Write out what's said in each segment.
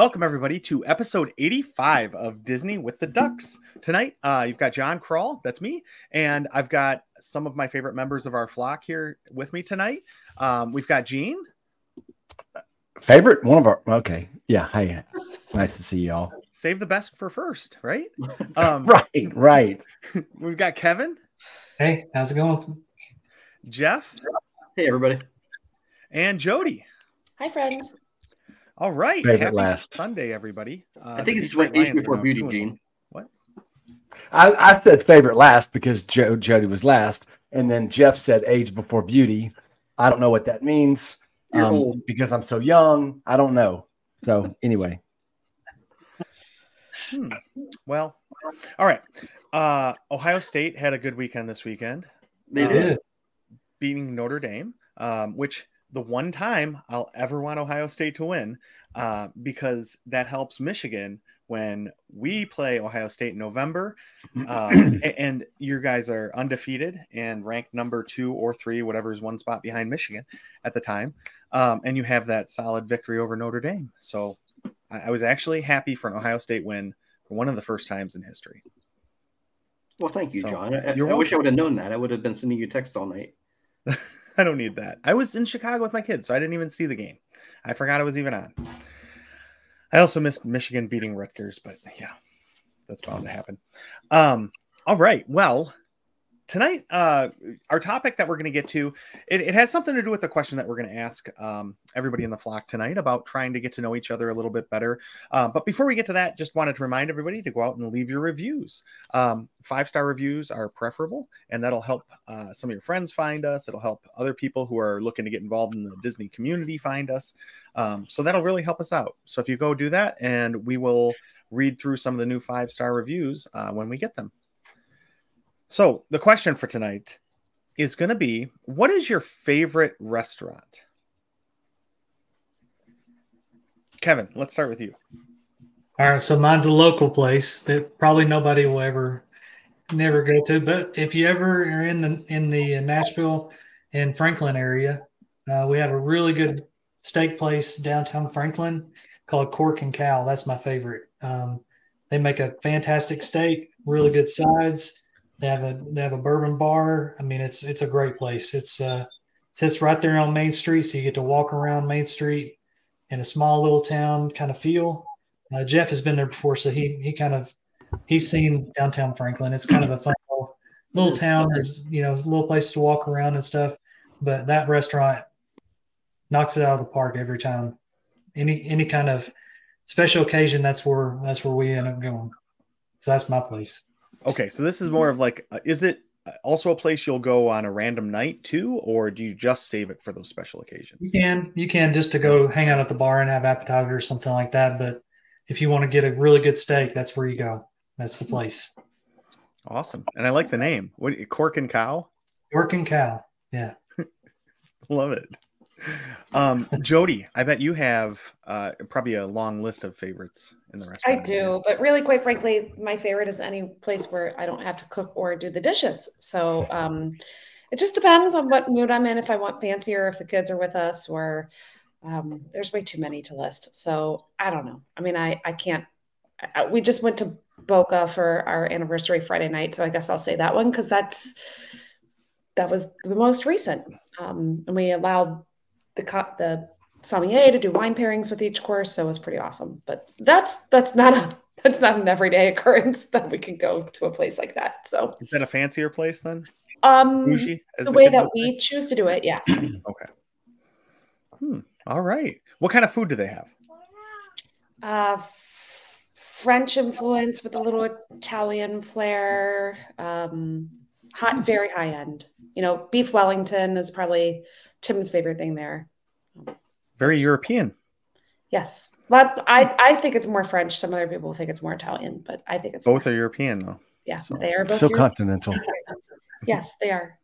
welcome everybody to episode 85 of Disney with the Ducks. Tonight, uh, you've got John Crawl, that's me, and I've got some of my favorite members of our flock here with me tonight. Um, we've got Gene. Favorite one of our okay, yeah. Hey, nice to see y'all. Save the best for first, right? Um, right, right. we've got Kevin, Hey, how's it going? Jeff, Hey, everybody. and Jody. Hi, friends. All right, Favorite happy last. Sunday, everybody. Uh, I think it's Detroit age before beauty, two Gene. What? I, I said favorite last because Joe Jody was last, and then Jeff said age before beauty. I don't know what that means You're um, old. because I'm so young. I don't know. So anyway, Hmm. Well, all right. Uh, Ohio State had a good weekend this weekend. They Uh, did. beating Notre Dame, um, which the one time I'll ever want Ohio State to win, uh, because that helps Michigan when we play Ohio State in November, um, and your guys are undefeated and ranked number two or three, whatever is one spot behind Michigan at the time, um, and you have that solid victory over Notre Dame. So I, I was actually happy for an Ohio State win for one of the first times in history. Well, thank you, so, John. I, I wish I would have known that. I would have been sending you texts all night. I don't need that. I was in Chicago with my kids, so I didn't even see the game. I forgot it was even on. I also missed Michigan beating Rutgers, but yeah, that's bound to happen. Um, all right. Well, tonight, uh, our topic that we're going to get to, it, it has something to do with the question that we're going to ask um, everybody in the flock tonight about trying to get to know each other a little bit better. Uh, but before we get to that, just wanted to remind everybody to go out and leave your reviews. Um, Five star reviews are preferable, and that'll help uh, some of your friends find us. It'll help other people who are looking to get involved in the Disney community find us. Um, so that'll really help us out. So if you go do that, and we will read through some of the new five star reviews uh, when we get them. So the question for tonight is going to be what is your favorite restaurant? Kevin, let's start with you. All right, so mine's a local place that probably nobody will ever, never go to. But if you ever are in the in the Nashville and Franklin area, uh, we have a really good steak place downtown Franklin called Cork and Cow. That's my favorite. Um, they make a fantastic steak, really good sides. They have a they have a bourbon bar. I mean, it's it's a great place. It's uh sits right there on Main Street, so you get to walk around Main Street in a small little town kind of feel. Uh, Jeff has been there before, so he he kind of he's seen downtown Franklin. It's kind of a fun little, little town. There's you know little places to walk around and stuff. But that restaurant knocks it out of the park every time. Any any kind of special occasion, that's where that's where we end up going. So that's my place. Okay, so this is more of like, uh, is it also a place you'll go on a random night too, or do you just save it for those special occasions? You can you can just to go hang out at the bar and have appetizer or something like that. But if you want to get a really good steak, that's where you go. That's the place. Awesome, and I like the name. What Cork and Cow? Cork and cow. Yeah. Love it. Um, Jody, I bet you have uh, probably a long list of favorites in the restaurant. I do, but really, quite frankly, my favorite is any place where I don't have to cook or do the dishes. So um, it just depends on what mood I'm in. If I want fancier, if the kids are with us, or um, there's way too many to list. So I don't know. I mean, I I can't. I, we just went to Boca for our anniversary Friday night, so I guess I'll say that one because that's that was the most recent, um, and we allowed the the sommelier to do wine pairings with each course, so it was pretty awesome. But that's that's not a that's not an everyday occurrence that we can go to a place like that. So Is that a fancier place then? um Bougie, as the way that we choose to do it, yeah. Okay. Hmm. All right. What kind of food do they have? Uh f- French influence with a little Italian flair. Um hot very high end. You know, beef Wellington is probably Tim's favorite thing there. Very European. Yes. But I I think it's more French. Some other people think it's more Italian, but I think it's Both are European though. yeah, so- they are both still European. continental. Yes, they are.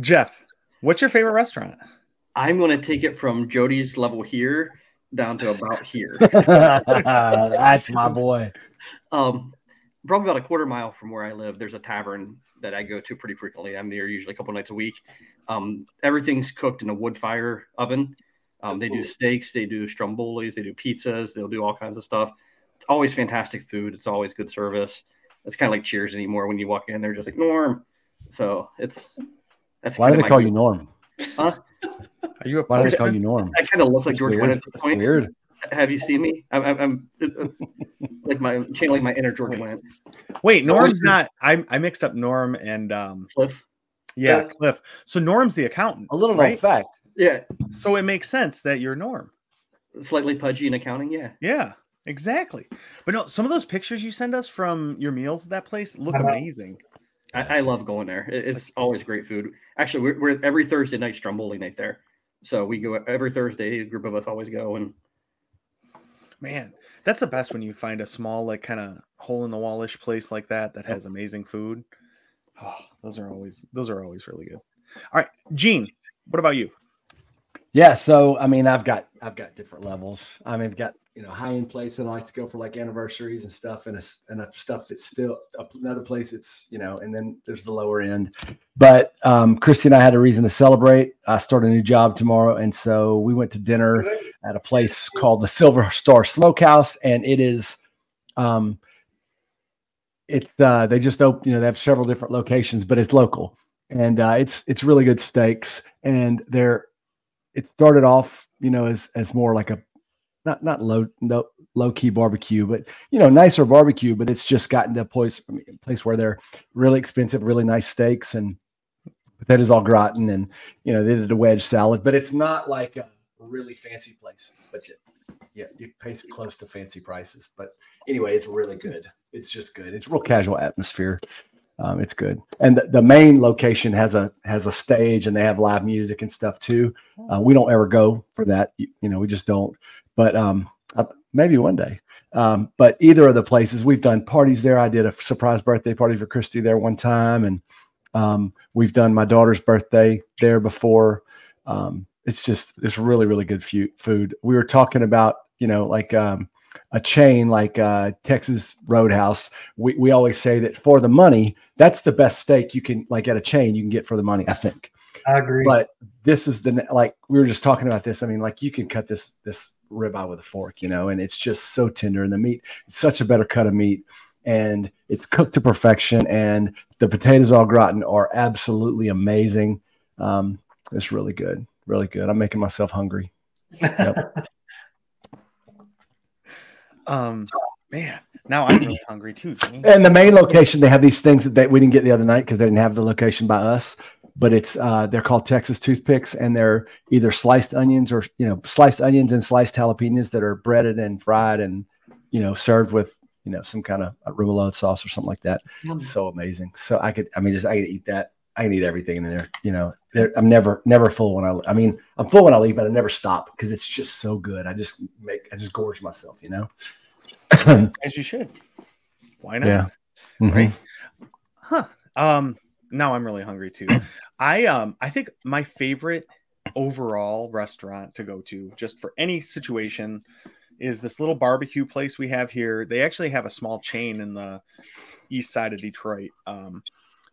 Jeff, what's your favorite restaurant? I'm going to take it from Jody's level here down to about here. That's my boy. um, probably about a quarter mile from where I live, there's a tavern that I go to pretty frequently. I'm there usually a couple nights a week. Um, everything's cooked in a wood fire oven. Um, they do steaks, they do strombolis, they do pizzas, they'll do all kinds of stuff. It's always fantastic food. It's always good service. It's kind of like Cheers anymore. When you walk in, they're just like Norm. So it's that's Why do they call go- you Norm? Huh? Are you a Why do they call postman? you Norm? I kind of look like That's George weird. Wendt at this That's point. weird. Have you seen me? I'm, I'm, I'm uh, like my channeling my inner George Wendt. Wait, Norm's not. I I mixed up Norm and um Cliff. Yeah, Yeah. Cliff. So Norm's the accountant. A little known right? fact. Yeah, So it makes sense that you're Norm. slightly pudgy in accounting. Yeah, Yeah, exactly. But no, some of those pictures you send us from your meals at that place look I know. amazing. I, I love going there. It- it's always great food. Actually, we're, we're every Thursday night Stromboli night there. So we go every Thursday. A group of us always go, and Man, that's the best when you find a small, like kind of hole in the wallish place like that that has amazing food. Oh, those are always those are always really good. All right, Gene, what about you? Yeah, so I mean, I've got I've got different levels. I mean, I've got you know high end place that I like to go for like anniversaries and stuff, and a, and a stuff that's still another place that's you know, and then there's the lower end. But um, Christy and I had a reason to celebrate. I start a new job tomorrow, and so we went to dinner at a place called the Silver Star Smokehouse, and it is, um, it's uh, they just open. You know, they have several different locations, but it's local, and uh, it's it's really good steaks, and they're it started off, you know, as as more like a not not low no, low key barbecue, but you know, nicer barbecue. But it's just gotten to a place I mean, a place where they're really expensive, really nice steaks, and potatoes au gratin, and you know, they did a wedge salad. But it's not like a really fancy place, but you, yeah, you pay close to fancy prices. But anyway, it's really good. It's just good. It's real casual atmosphere. Um, it's good, and the, the main location has a has a stage, and they have live music and stuff too. Uh, we don't ever go for that. You, you know, we just don't. But um, maybe one day. Um, but either of the places, we've done parties there. I did a surprise birthday party for Christy there one time, and um, we've done my daughter's birthday there before. Um, it's just it's really really good food. We were talking about you know like um, a chain like uh, Texas Roadhouse. We we always say that for the money, that's the best steak you can like at a chain you can get for the money. I think I agree. but this is the like we were just talking about this. I mean, like you can cut this this ribeye with a fork, you know, and it's just so tender, and the meat such a better cut of meat, and it's cooked to perfection, and the potatoes au gratin are absolutely amazing. Um, it's really good, really good. I'm making myself hungry. Um, man, now I'm really hungry too. Gene. And the main location, they have these things that they, we didn't get the other night because they didn't have the location by us. But it's uh, they're called Texas toothpicks, and they're either sliced onions or you know sliced onions and sliced jalapenos that are breaded and fried and you know served with you know some kind of remoulade sauce or something like that. Yum. So amazing. So I could, I mean, just I could eat that. I can eat everything in there. You know, I'm never never full when I. I mean, I'm full when I leave, but I never stop because it's just so good. I just make I just gorge myself. You know. As you should. Why not? yeah. Mhm. Right. Huh. Um, now I'm really hungry too. I um I think my favorite overall restaurant to go to just for any situation is this little barbecue place we have here. They actually have a small chain in the east side of Detroit. Um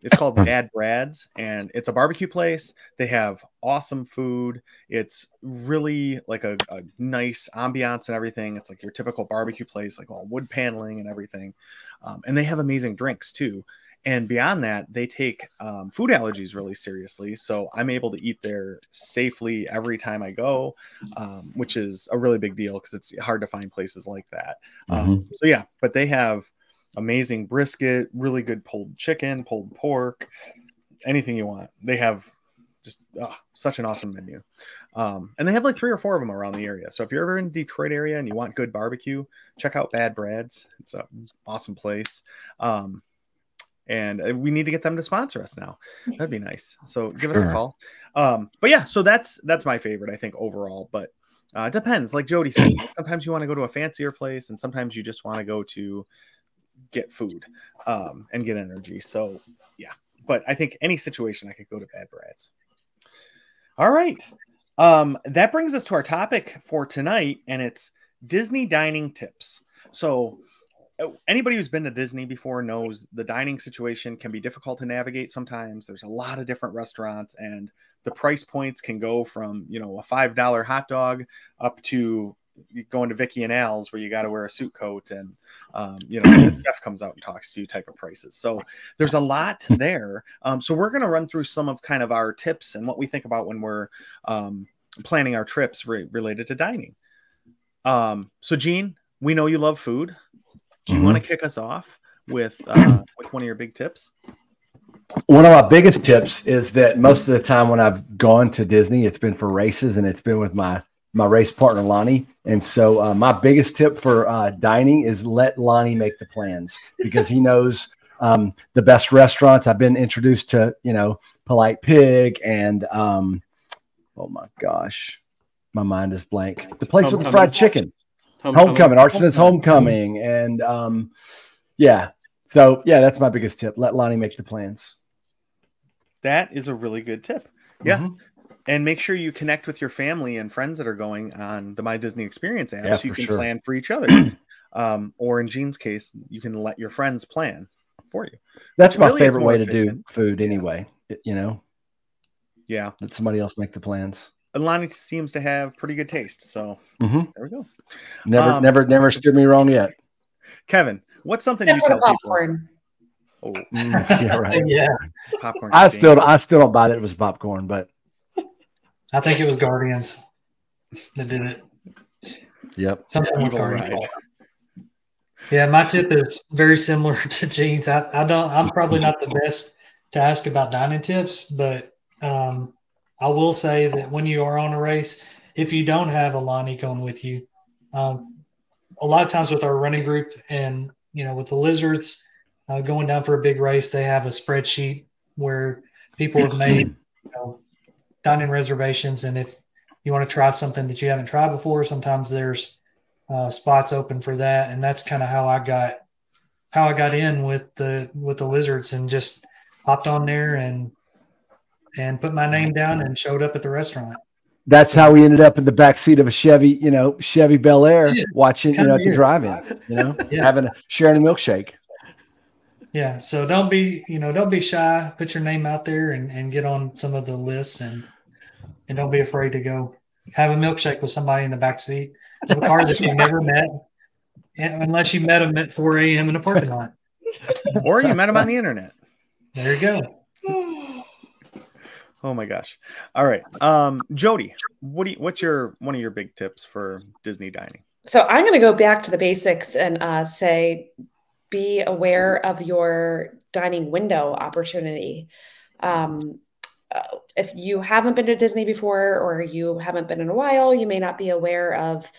it's called Bad Brad's and it's a barbecue place. They have awesome food. It's really like a, a nice ambiance and everything. It's like your typical barbecue place, like all wood paneling and everything. Um, and they have amazing drinks too and beyond that they take um, food allergies really seriously so i'm able to eat there safely every time i go um, which is a really big deal because it's hard to find places like that um, so yeah but they have amazing brisket really good pulled chicken pulled pork anything you want they have just ah, such an awesome menu um, and they have like three or four of them around the area so if you're ever in detroit area and you want good barbecue check out bad brad's it's an awesome place um, and uh, we need to get them to sponsor us now. That'd be nice. So give us a call. Um, but yeah, so that's that's my favorite, I think, overall. But uh, it depends. Like Jody said, sometimes you want to go to a fancier place, and sometimes you just want to go to get food um, and get energy. So yeah, but I think any situation I could go to Bad Brad's. All right. Um, that brings us to our topic for tonight, and it's Disney dining tips. So anybody who's been to Disney before knows the dining situation can be difficult to navigate sometimes. There's a lot of different restaurants, and the price points can go from you know a five dollar hot dog up to going to Vicky and Al's where you got to wear a suit coat and um, you know Jeff comes out and talks to you type of prices. So there's a lot there. Um, so we're going to run through some of kind of our tips and what we think about when we're um, planning our trips re- related to dining. Um, so Gene, we know you love food. Do you mm-hmm. want to kick us off with uh, with one of your big tips? One of my biggest tips is that most of the time when I've gone to Disney, it's been for races and it's been with my my race partner Lonnie. And so uh, my biggest tip for uh, dining is let Lonnie make the plans because he knows um, the best restaurants. I've been introduced to you know Polite Pig and um, oh my gosh, my mind is blank. The place with the fried chicken. Homecoming, homecoming Art Smith's homecoming, and um, yeah. So yeah, that's my biggest tip. Let Lonnie make the plans. That is a really good tip. Yeah. Mm-hmm. And make sure you connect with your family and friends that are going on the My Disney Experience app yeah, so you can sure. plan for each other. um, or in Gene's case, you can let your friends plan for you. That's my really favorite way to do food anyway. Yeah. You know? Yeah. Let somebody else make the plans. Lonnie seems to have pretty good taste. So mm-hmm. there we go. Never, um, never, never steered me wrong yet. Kevin, what's something you tell popcorn. people? Oh, mm, yeah, right. yeah. Popcorn. I still, I still don't buy that it was popcorn, but I think it was Guardians that did it. Yep. Something with Guardians. Yeah, my tip is very similar to Gene's. I, I don't. I'm probably not the best to ask about dining tips, but um, I will say that when you are on a race, if you don't have a Lonnie going with you, um, a lot of times with our running group and you know with the lizards uh, going down for a big race, they have a spreadsheet where people have made you know, dining reservations, and if you want to try something that you haven't tried before, sometimes there's uh, spots open for that, and that's kind of how I got how I got in with the with the lizards and just hopped on there and and put my name down and showed up at the restaurant. That's how we ended up in the back seat of a Chevy, you know, Chevy Bel Air, yeah. watching, you know, at the drive-in, you know, yeah. having a sharing a milkshake. Yeah. So don't be, you know, don't be shy. Put your name out there and, and get on some of the lists and and don't be afraid to go have a milkshake with somebody in the back seat of a car that you never met, unless you met them at 4 a.m. in a parking lot. or you met them on the internet. There you go. Oh my gosh. All right. Um, Jody, what do you, what's your one of your big tips for Disney dining? So I'm going to go back to the basics and uh, say be aware of your dining window opportunity. Um, if you haven't been to Disney before or you haven't been in a while, you may not be aware of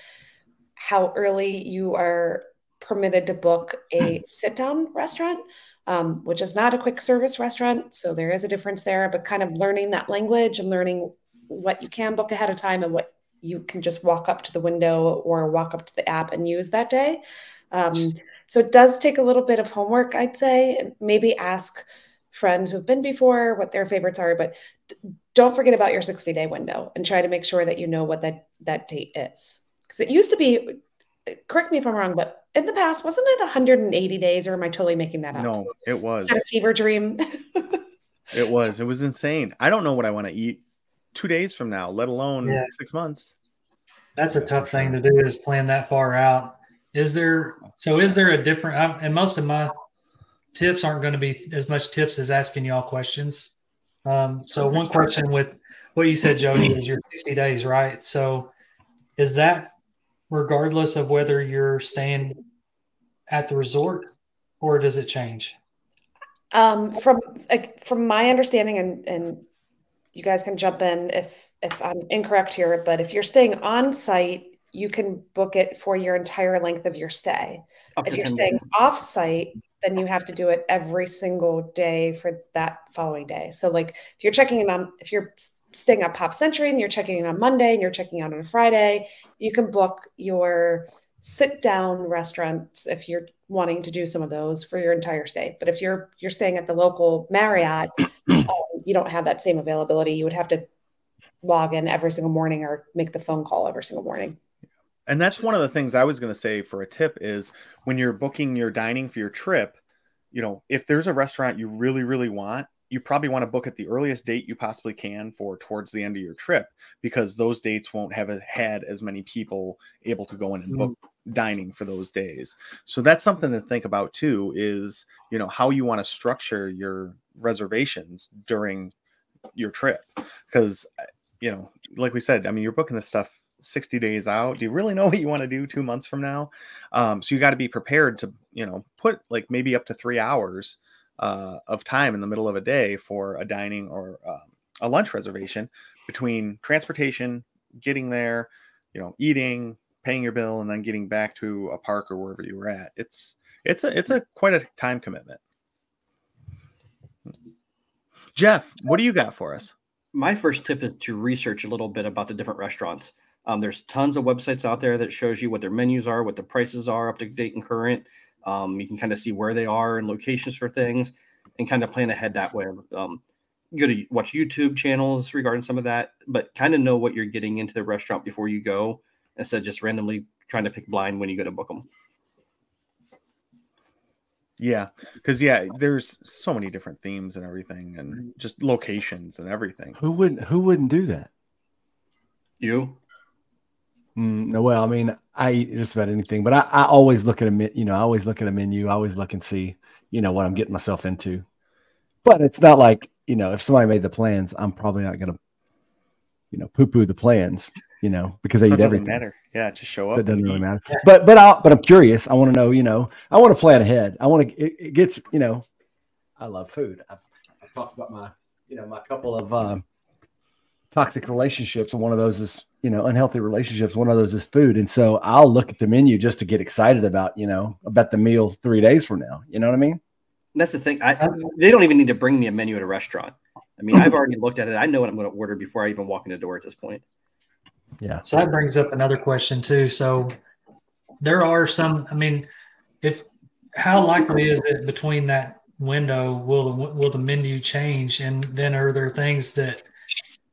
how early you are permitted to book a sit down restaurant um, which is not a quick service restaurant. So there is a difference there, but kind of learning that language and learning what you can book ahead of time and what you can just walk up to the window or walk up to the app and use that day. Um, so it does take a little bit of homework, I'd say. Maybe ask friends who've been before what their favorites are, but don't forget about your 60 day window and try to make sure that you know what that, that date is. Because it used to be, correct me if I'm wrong, but in the past, wasn't it 180 days, or am I totally making that up? No, it was. Is that a fever dream? it was. It was insane. I don't know what I want to eat two days from now, let alone yeah. six months. That's a tough thing to do is plan that far out. Is there so? Is there a different? Um, and most of my tips aren't going to be as much tips as asking y'all questions. Um, so one question with what you said, Jody, is your 60 days, right? So is that regardless of whether you're staying at the resort or does it change? Um, from from my understanding, and and you guys can jump in if if I'm incorrect here, but if you're staying on site, you can book it for your entire length of your stay. Up if you're staying off site, then you have to do it every single day for that following day. So like if you're checking in on if you're staying at Pop Century and you're checking in on Monday and you're checking out on a Friday, you can book your sit down restaurants if you're wanting to do some of those for your entire stay. But if you're you're staying at the local Marriott, um, you don't have that same availability. You would have to log in every single morning or make the phone call every single morning. And that's one of the things I was going to say for a tip is when you're booking your dining for your trip, you know, if there's a restaurant you really, really want, you probably want to book at the earliest date you possibly can for towards the end of your trip because those dates won't have had as many people able to go in and book mm. dining for those days. So that's something to think about too is, you know, how you want to structure your reservations during your trip because you know, like we said, I mean, you're booking this stuff 60 days out. Do you really know what you want to do 2 months from now? Um, so you got to be prepared to, you know, put like maybe up to 3 hours uh, of time in the middle of a day for a dining or um, a lunch reservation between transportation, getting there, you know, eating, paying your bill, and then getting back to a park or wherever you were at. It's it's a it's a quite a time commitment. Jeff, what do you got for us? My first tip is to research a little bit about the different restaurants. Um, there's tons of websites out there that shows you what their menus are, what the prices are, up to date and current. Um, you can kind of see where they are and locations for things and kind of plan ahead that way. Um, go to watch YouTube channels regarding some of that, but kind of know what you're getting into the restaurant before you go instead of just randomly trying to pick blind when you go to book them. Yeah, because yeah, there's so many different themes and everything, and just locations and everything. Who wouldn't Who wouldn't do that? You? Mm, no, well, I mean, I eat just about anything, but I, I always look at a you know, I always look at a menu. I always look and see, you know, what I'm getting myself into. But it's not like you know, if somebody made the plans, I'm probably not gonna, you know, poo poo the plans, you know, because so they eat everything. Matter. Yeah, just show up. It doesn't really matter. But but I but I'm curious. I want to know, you know, I want to plan ahead. I want to. It, it, gets, you know, I love food. I've, I've talked about my, you know, my couple of um, toxic relationships, and one of those is you know unhealthy relationships one of those is food. And so i'll look at the menu just to get excited about you know about the meal three days from now. You know what i mean? That's the thing. I, they don't even need to bring me a menu at a restaurant. I mean i've already looked at it. I know what i'm going to order before i even walk in the door at this point. Yeah. So that brings up another question too. So there are some i mean if how likely is it between that window will the will the menu change? And then are there things that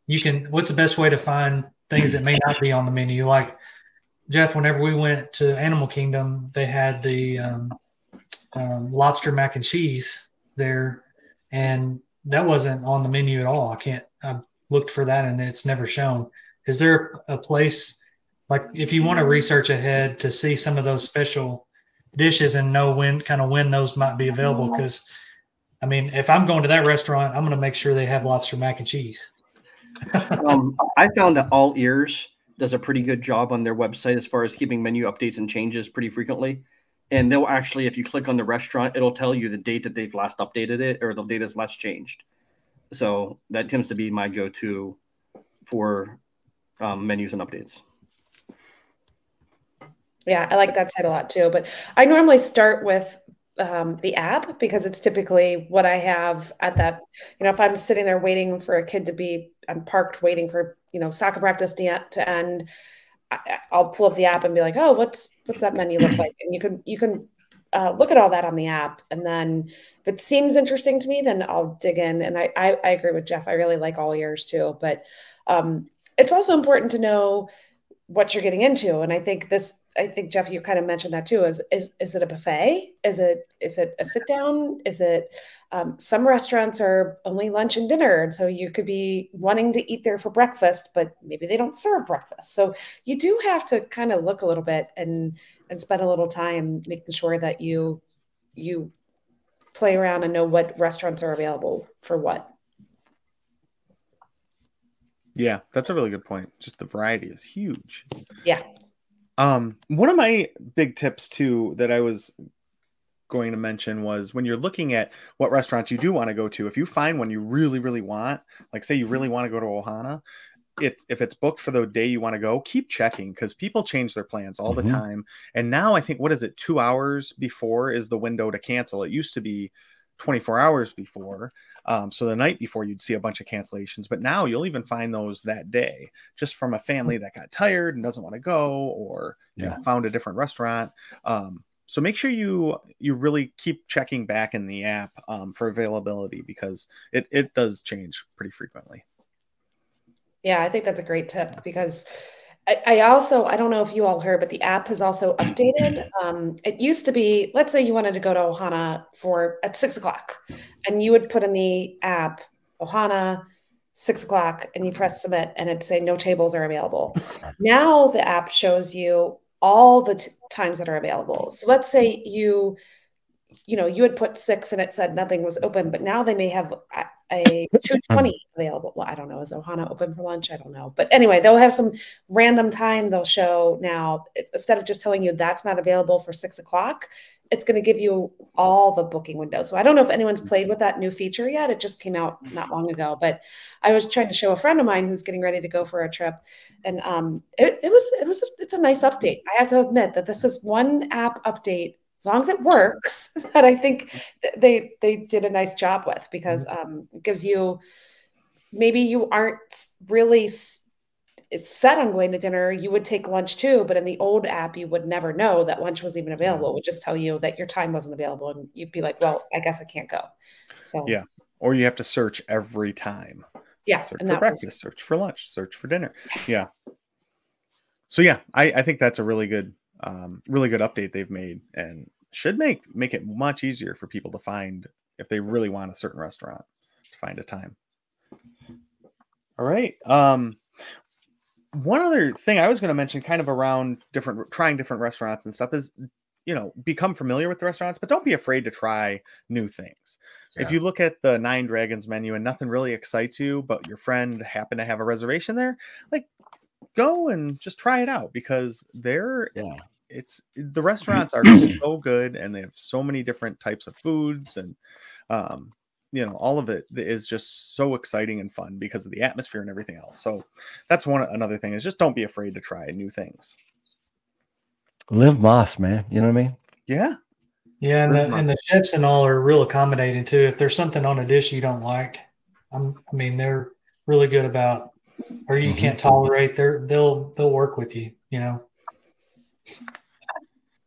you can what's the best way to find things that may not be on the menu. Like Jeff, whenever we went to Animal Kingdom, they had the um, um, lobster mac and cheese there, and that wasn't on the menu at all. I can't. I looked for that, and it's never shown. Is there a place like if you want to research ahead to see some of those special dishes and know when kind of when those might be available? Because I mean, if I'm going to that restaurant, I'm going to make sure they have lobster mac and cheese um, I found that All Ears does a pretty good job on their website as far as keeping menu updates and changes pretty frequently. And they'll actually, if you click on the restaurant, it'll tell you the date that they've last updated it or the date is last changed. So that tends to be my go-to for um, menus and updates. Yeah, I like that site a lot too. But I normally start with um, the app because it's typically what I have at that. You know, if I'm sitting there waiting for a kid to be, I'm parked waiting for you know soccer practice to, to end. I, will pull up the app and be like, oh, what's what's that menu look like? And you can you can uh, look at all that on the app, and then if it seems interesting to me, then I'll dig in. And I I, I agree with Jeff. I really like all ears too, but um, it's also important to know what you're getting into. And I think this, I think Jeff, you kind of mentioned that too. Is is is it a buffet? Is it is it a sit down? Is it um, some restaurants are only lunch and dinner, and so you could be wanting to eat there for breakfast, but maybe they don't serve breakfast. So you do have to kind of look a little bit and and spend a little time making sure that you you play around and know what restaurants are available for what. Yeah, that's a really good point. Just the variety is huge. Yeah. Um, one of my big tips too that I was going to mention was when you're looking at what restaurants you do want to go to, if you find one you really, really want, like say you really want to go to Ohana, it's if it's booked for the day you want to go, keep checking because people change their plans all mm-hmm. the time. And now I think what is it, two hours before is the window to cancel. It used to be 24 hours before. Um, so the night before you'd see a bunch of cancellations, but now you'll even find those that day just from a family that got tired and doesn't want to go or yeah. you know, found a different restaurant. Um, so make sure you you really keep checking back in the app um, for availability because it it does change pretty frequently. Yeah, I think that's a great tip because I, also I don't know if you all heard, but the app has also updated. Um, it used to be, let's say you wanted to go to Ohana for at six o'clock, and you would put in the app Ohana six o'clock, and you press submit, and it'd say no tables are available. Now the app shows you all the t- times that are available. So let's say you you know, you had put six and it said nothing was open, but now they may have a 220 available. Well, I don't know. Is Ohana open for lunch? I don't know. But anyway, they'll have some random time they'll show now. Instead of just telling you that's not available for six o'clock, it's going to give you all the booking windows. So I don't know if anyone's played with that new feature yet. It just came out not long ago, but I was trying to show a friend of mine who's getting ready to go for a trip, and um, it, it was it was it's a nice update. I have to admit that this is one app update as long as it works that i think they they did a nice job with because mm-hmm. um, it gives you maybe you aren't really set on going to dinner. You would take lunch too but in the old app you would never know that lunch was even available. It would just tell you that your time wasn't available and you'd be like well i guess i can't go. So yeah. Or you have to search every time. Yeah search for breakfast was... search for lunch search for dinner. Yeah. So yeah i i think that's a really good um, really good update they've made and should make make it much easier for people to find if they really want a certain restaurant to find a time. All right. Um, one other thing I was going to mention, kind of around different trying different restaurants and stuff, is you know become familiar with the restaurants, but don't be afraid to try new things. Yeah. If you look at the Nine Dragons menu and nothing really excites you, but your friend happened to have a reservation there, like go and just try it out because they're yeah it's the restaurants are so good and they have so many different types of foods and um, you know all of it is just so exciting and fun because of the atmosphere and everything else. So that's one another thing is just don't be afraid to try new things. Live moss man. You know what i mean? Yeah. Yeah and the, and the chefs and all are real accommodating too. If there's something on a dish you don't like I'm, i mean they're really good about or you mm-hmm. can't tolerate they're they'll they'll work with you you know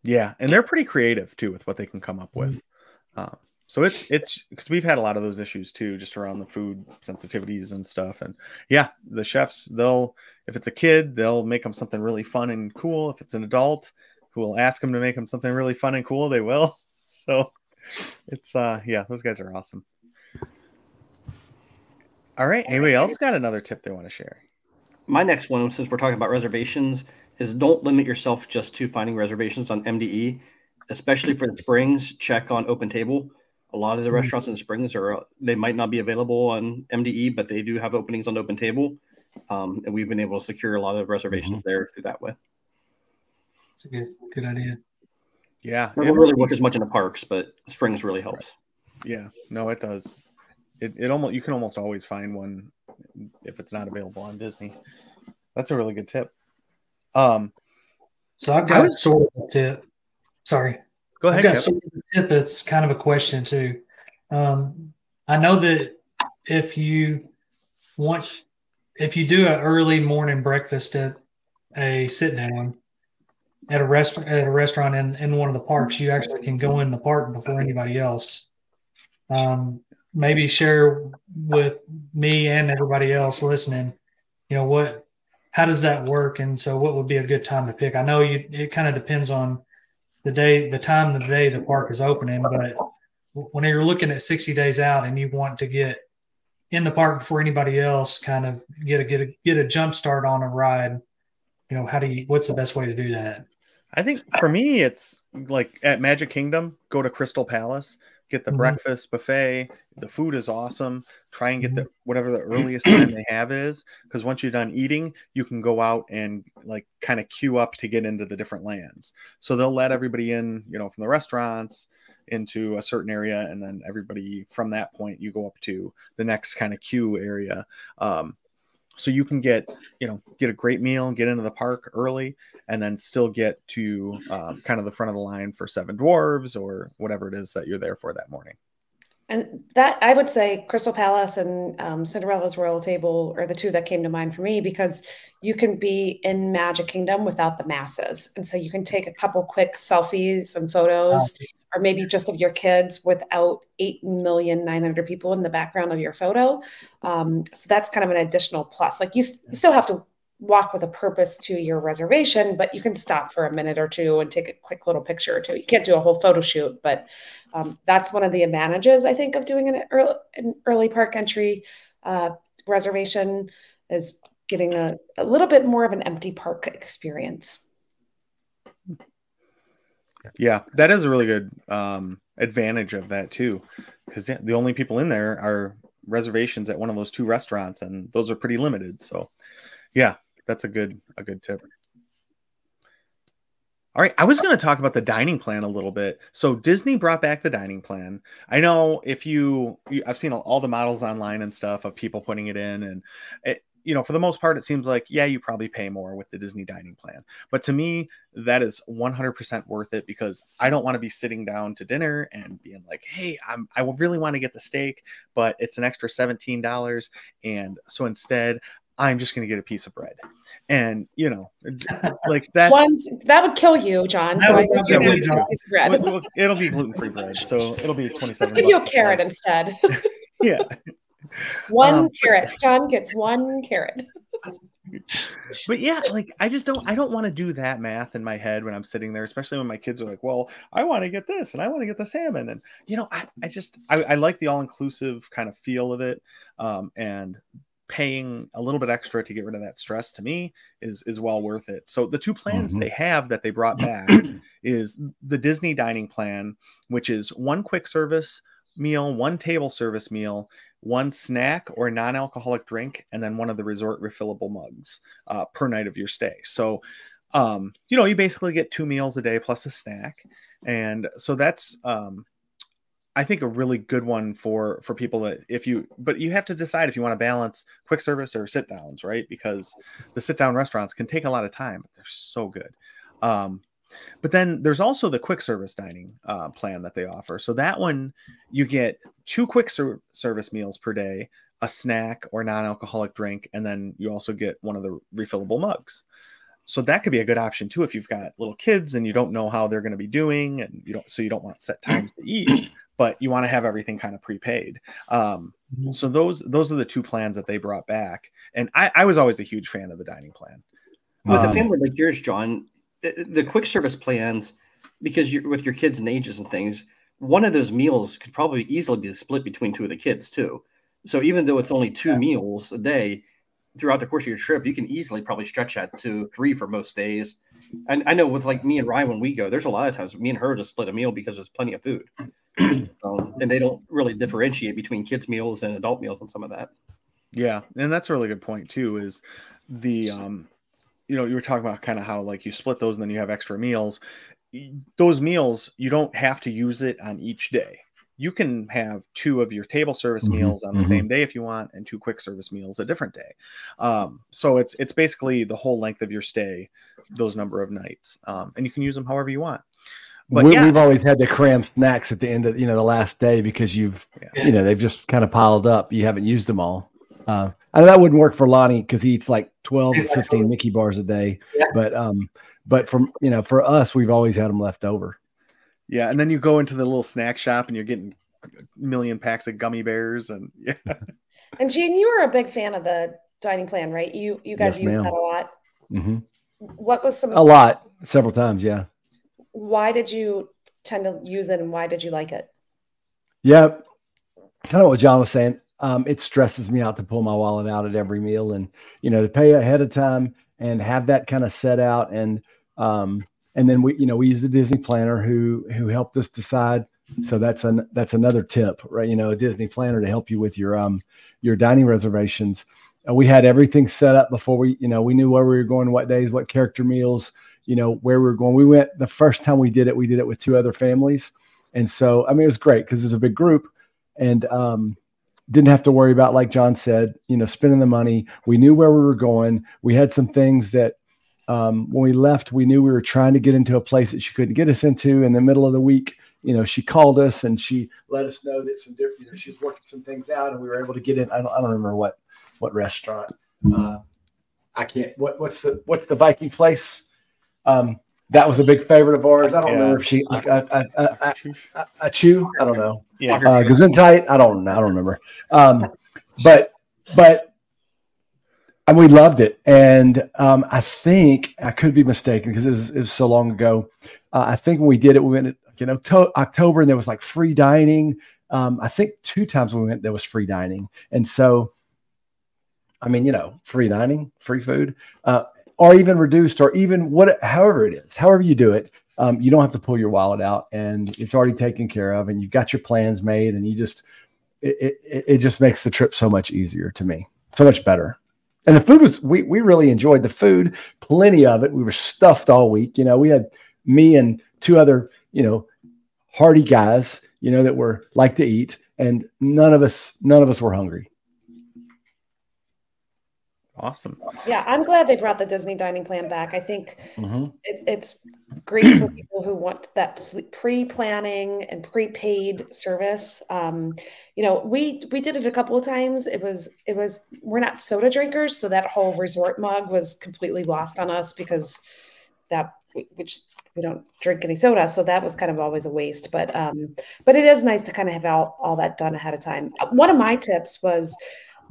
yeah, and they're pretty creative too with what they can come up with. Mm-hmm. Um, so it's it's because we've had a lot of those issues too, just around the food sensitivities and stuff. And yeah, the chefs they'll if it's a kid they'll make them something really fun and cool. If it's an adult who will ask them to make them something really fun and cool, they will. So it's uh yeah, those guys are awesome. All right, anybody else got another tip they want to share? My next one, since we're talking about reservations, is don't limit yourself just to finding reservations on MDE, especially for the springs. Check on Open Table. A lot of the mm-hmm. restaurants in the springs are they might not be available on MDE, but they do have openings on Open Table, um, and we've been able to secure a lot of reservations mm-hmm. there through that way. It's a good good idea. Yeah, it doesn't really work as much in the parks, but springs really helps. Yeah, no, it does. It it almost you can almost always find one if it's not available on Disney. That's a really good tip. Um, so I've got was, sort of a tip. Sorry. Go ahead. I've got sort of a tip that's kind of a question too. Um, I know that if you want, if you do an early morning breakfast at a sit down at a restaurant at a restaurant in, in one of the parks, you actually can go in the park before anybody else. Um, maybe share with me and everybody else listening, you know, what how does that work? And so, what would be a good time to pick? I know you. It kind of depends on the day, the time of the day the park is opening. But when you're looking at 60 days out and you want to get in the park before anybody else, kind of get a get a get a jump start on a ride. You know, how do you? What's the best way to do that? I think for me, it's like at Magic Kingdom, go to Crystal Palace get the mm-hmm. breakfast buffet. The food is awesome. Try and get the mm-hmm. whatever the earliest time they have is, because once you're done eating, you can go out and like kind of queue up to get into the different lands. So they'll let everybody in, you know, from the restaurants into a certain area, and then everybody from that point you go up to the next kind of queue area. Um, so you can get you know get a great meal and get into the park early and then still get to um, kind of the front of the line for seven dwarves or whatever it is that you're there for that morning. And that i would say crystal palace and um, cinderella's royal table are the two that came to mind for me because you can be in magic kingdom without the masses. And so you can take a couple quick selfies and photos or maybe just of your kids without 8 million 900 people in the background of your photo um, so that's kind of an additional plus like you, you still have to walk with a purpose to your reservation, but you can stop for a minute or two and take a quick little picture or two. You can't do a whole photo shoot, but um, that's one of the advantages I think of doing an early, an early park entry uh, reservation is getting a, a little bit more of an empty park experience. Yeah, that is a really good um, advantage of that too, because the only people in there are reservations at one of those two restaurants, and those are pretty limited. So, yeah, that's a good a good tip. All right, I was going to talk about the dining plan a little bit. So Disney brought back the dining plan. I know if you, I've seen all the models online and stuff of people putting it in, and it, you know, for the most part, it seems like yeah, you probably pay more with the Disney dining plan. But to me, that is 100% worth it because I don't want to be sitting down to dinner and being like, hey, I'm I really want to get the steak, but it's an extra $17, and so instead I'm just going to get a piece of bread. And, you know, like that. that would kill you, John. So I think you're going to get a piece of bread. Well, it'll be gluten free bread. So it'll be 27 Let's give you a carrot instead. yeah. One um, carrot. John gets one carrot. but yeah, like I just don't I don't want to do that math in my head when I'm sitting there, especially when my kids are like, Well, I want to get this and I want to get the salmon. And you know, I, I just I, I like the all-inclusive kind of feel of it. Um, and paying a little bit extra to get rid of that stress to me is is well worth it. So the two plans mm-hmm. they have that they brought back is the Disney dining plan, which is one quick service meal, one table service meal, one snack or non-alcoholic drink, and then one of the resort refillable mugs uh, per night of your stay. So um, you know, you basically get two meals a day plus a snack. And so that's um I think a really good one for for people that if you but you have to decide if you want to balance quick service or sit downs, right? Because the sit down restaurants can take a lot of time, but they're so good. Um, but then there's also the quick service dining uh, plan that they offer. So that one you get two quick ser- service meals per day, a snack or non-alcoholic drink, and then you also get one of the refillable mugs so that could be a good option too if you've got little kids and you don't know how they're going to be doing and you don't so you don't want set times to eat but you want to have everything kind of prepaid um, mm-hmm. so those those are the two plans that they brought back and i, I was always a huge fan of the dining plan with um, a family like yours john the, the quick service plans because you're with your kids and ages and things one of those meals could probably easily be split between two of the kids too so even though it's only two yeah. meals a day throughout the course of your trip, you can easily probably stretch that to three for most days. And I know with like me and Ryan, when we go, there's a lot of times me and her just split a meal because there's plenty of food. um, and they don't really differentiate between kids' meals and adult meals and some of that. Yeah. And that's a really good point, too, is the, um, you know, you were talking about kind of how like you split those and then you have extra meals. Those meals, you don't have to use it on each day you can have two of your table service mm-hmm. meals on the mm-hmm. same day if you want and two quick service meals a different day um, so it's it's basically the whole length of your stay those number of nights um, and you can use them however you want but we, have always had to cram snacks at the end of you know the last day because you've yeah. you know they've just kind of piled up you haven't used them all uh, I know that wouldn't work for Lonnie because he eats like 12 to 15 Mickey bars a day yeah. but um but from you know for us we've always had them left over yeah, and then you go into the little snack shop and you're getting a million packs of gummy bears and yeah. And Gene, you were a big fan of the dining plan, right? You you guys yes, use that a lot. Mm-hmm. What was some a lot, several times, yeah. Why did you tend to use it, and why did you like it? Yeah, kind of what John was saying. Um, it stresses me out to pull my wallet out at every meal, and you know to pay ahead of time and have that kind of set out. And um, and then we you know we use a disney planner who who helped us decide. So that's an that's another tip right? You know a disney planner to help you with your um your dining reservations. And we had everything set up before we you know we knew where we were going what days what character meals you know where we were going. We went the first time we did it we did it with two other families. And so i mean it was great because it's a big group. And um didn't have to worry about like john said you know spending the money we knew where we were going we had some things that um, when we left, we knew we were trying to get into a place that she couldn't get us into. In the middle of the week, you know, she called us and she let us know that some different, you know, she's working some things out, and we were able to get in. I don't, I don't remember what what restaurant. Uh, I can't. What what's the what's the Viking place? Um, that was a big favorite of ours. I don't yeah. remember if she a chew. I don't know. Yeah, uh, Gesundheit. I don't. I don't remember. Um, but but and we loved it. And um, I think I could be mistaken because it was, it was so long ago. Uh, I think when we did it, we went you know October and there was like free dining. Um, I think two times we went there was free dining, and so I mean you know free dining, free food, uh, or even reduced, or even what however it is, however you do it. Um, you don't have to pull your wallet out, and it's already taken care of, and you've got your plans made, and you just it, it, it just makes the trip so much easier to me, so much better and the food was we we really enjoyed the food plenty of it we were stuffed all week you know we had me and two other you know hardy guys you know that were like to eat and none of us none of us were hungry Awesome. Yeah, I'm glad they brought the Disney dining plan back. I think mm-hmm. it, it's great for people who want that pre-planning and prepaid service. Um, you know, we we did it a couple of times. It was it was we're not soda drinkers, so that whole resort mug was completely lost on us because that which we don't drink any soda, so that was kind of always a waste. But um, but it is nice to kind of have all, all that done ahead of time. One of my tips was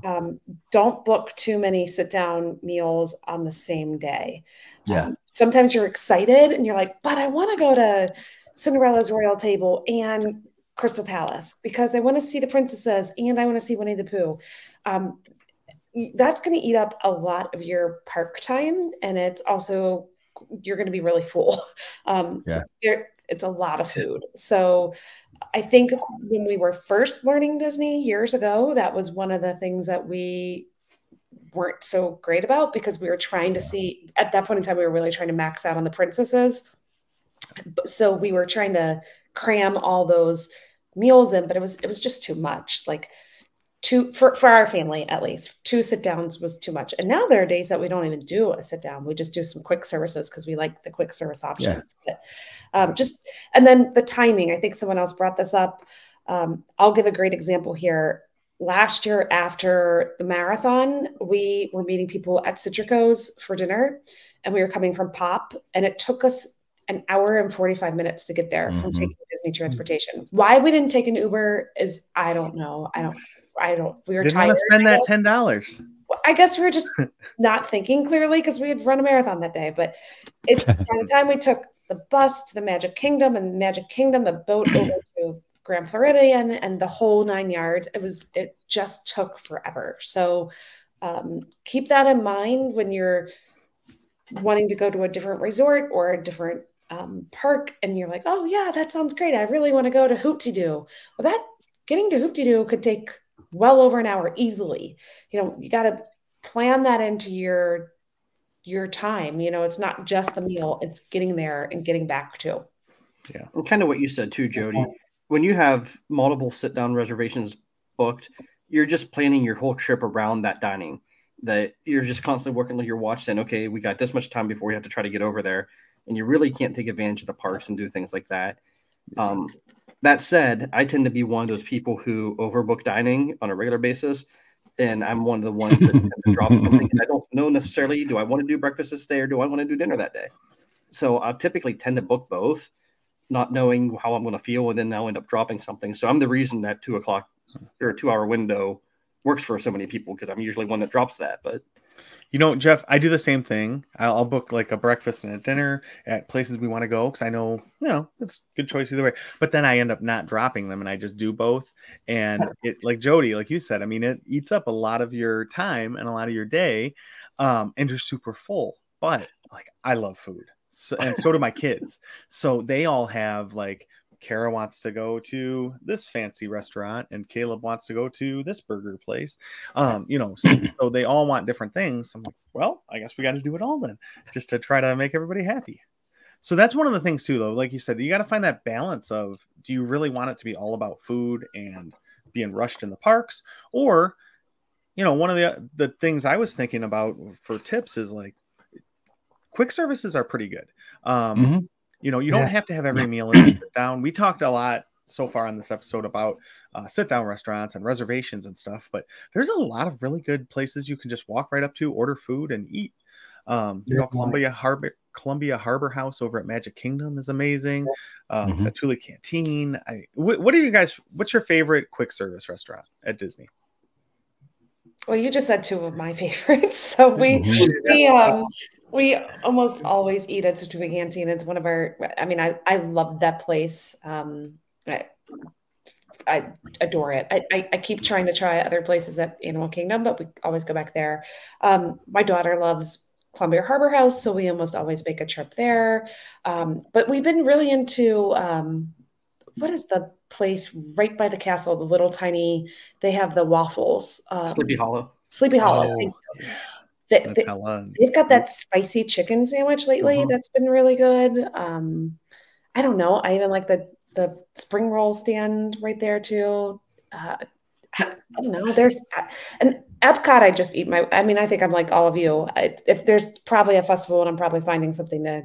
um, don't book too many sit down meals on the same day. Yeah. Um, sometimes you're excited and you're like, but I want to go to Cinderella's Royal Table and Crystal Palace because I want to see the princesses and I want to see Winnie the Pooh. Um, that's going to eat up a lot of your park time, and it's also you're going to be really full. Um, yeah, it's a lot of food. So I think when we were first learning Disney years ago, that was one of the things that we weren't so great about because we were trying to see at that point in time we were really trying to max out on the princesses. So we were trying to cram all those meals in, but it was it was just too much. Like two for, for our family at least two sit downs was too much. And now there are days that we don't even do a sit down. We just do some quick services because we like the quick service options. Yeah. but um, just and then the timing. I think someone else brought this up. Um, i'll give a great example here. Last year after the marathon we were meeting people at Citricos for dinner and we were coming from pop and it took us an hour and 45 minutes to get there mm-hmm. from taking disney transportation. Why we didn't take an uber is i don't know. I don't I don't. We were Didn't tired. Want to spend that ten dollars. I guess we were just not thinking clearly because we had run a marathon that day. But it, by the time we took the bus to the Magic Kingdom and Magic Kingdom, the boat over to Grand Floridian, and the whole nine yards, it was it just took forever. So um, keep that in mind when you're wanting to go to a different resort or a different um, park, and you're like, oh yeah, that sounds great. I really want to go to Hoop-Dee-Doo. Well, that getting to Hoop-Dee-Doo could take well over an hour easily. You know, you got to plan that into your your time. You know, it's not just the meal; it's getting there and getting back too. Yeah, and kind of what you said too, Jody. When you have multiple sit down reservations booked, you're just planning your whole trip around that dining. That you're just constantly working with your watch, saying, "Okay, we got this much time before we have to try to get over there," and you really can't take advantage of the parks and do things like that. Um, that said, I tend to be one of those people who overbook dining on a regular basis. And I'm one of the ones that drop something. I don't know necessarily do I want to do breakfast this day or do I want to do dinner that day? So I typically tend to book both, not knowing how I'm going to feel, and then I'll end up dropping something. So I'm the reason that two o'clock or two hour window works for so many people because I'm usually one that drops that. But you know, Jeff, I do the same thing. I'll, I'll book like a breakfast and a dinner at places we want to go because I know, you know, it's good choice either way. But then I end up not dropping them and I just do both. And it, like Jody, like you said, I mean, it eats up a lot of your time and a lot of your day, um, and you're super full. But like, I love food, so, and so do my kids. So they all have like Kara wants to go to this fancy restaurant and Caleb wants to go to this burger place. Um, you know, so, so they all want different things. I'm like, well, I guess we got to do it all then, just to try to make everybody happy. So that's one of the things too, though. Like you said, you got to find that balance of do you really want it to be all about food and being rushed in the parks, or you know, one of the the things I was thinking about for tips is like quick services are pretty good. Um, mm-hmm you know, you yeah. don't have to have every meal in sit down. We talked a lot so far on this episode about uh, sit down restaurants and reservations and stuff, but there's a lot of really good places you can just walk right up to, order food, and eat. Um, you know, Columbia Harbor, Columbia Harbor House over at Magic Kingdom is amazing. Um, mm-hmm. Satu'li Canteen. I, what, what are you guys? What's your favorite quick service restaurant at Disney? Well, you just said two of my favorites. So we Mhm. we um we almost always eat at Satu'li Canteen. It's one of our. I mean, I I love that place. Um, I, I adore it. I, I I keep trying to try other places at Animal Kingdom, but we always go back there. Um, my daughter loves Columbia Harbor House, so we almost always make a trip there. Um, but we've been really into um, what is the place right by the castle? The little tiny. They have the waffles. Um, Sleepy Hollow. Sleepy Hollow. Oh, They- they've got that spicy chicken sandwich lately Uh-huh. that's been really good. Um, I don't know. I even like the the spring roll stand right there too. Uh, I don't know. There's an Epcot. I just eat my. I mean, I think I'm like all of you. I, if there's probably a festival, and I'm probably finding something to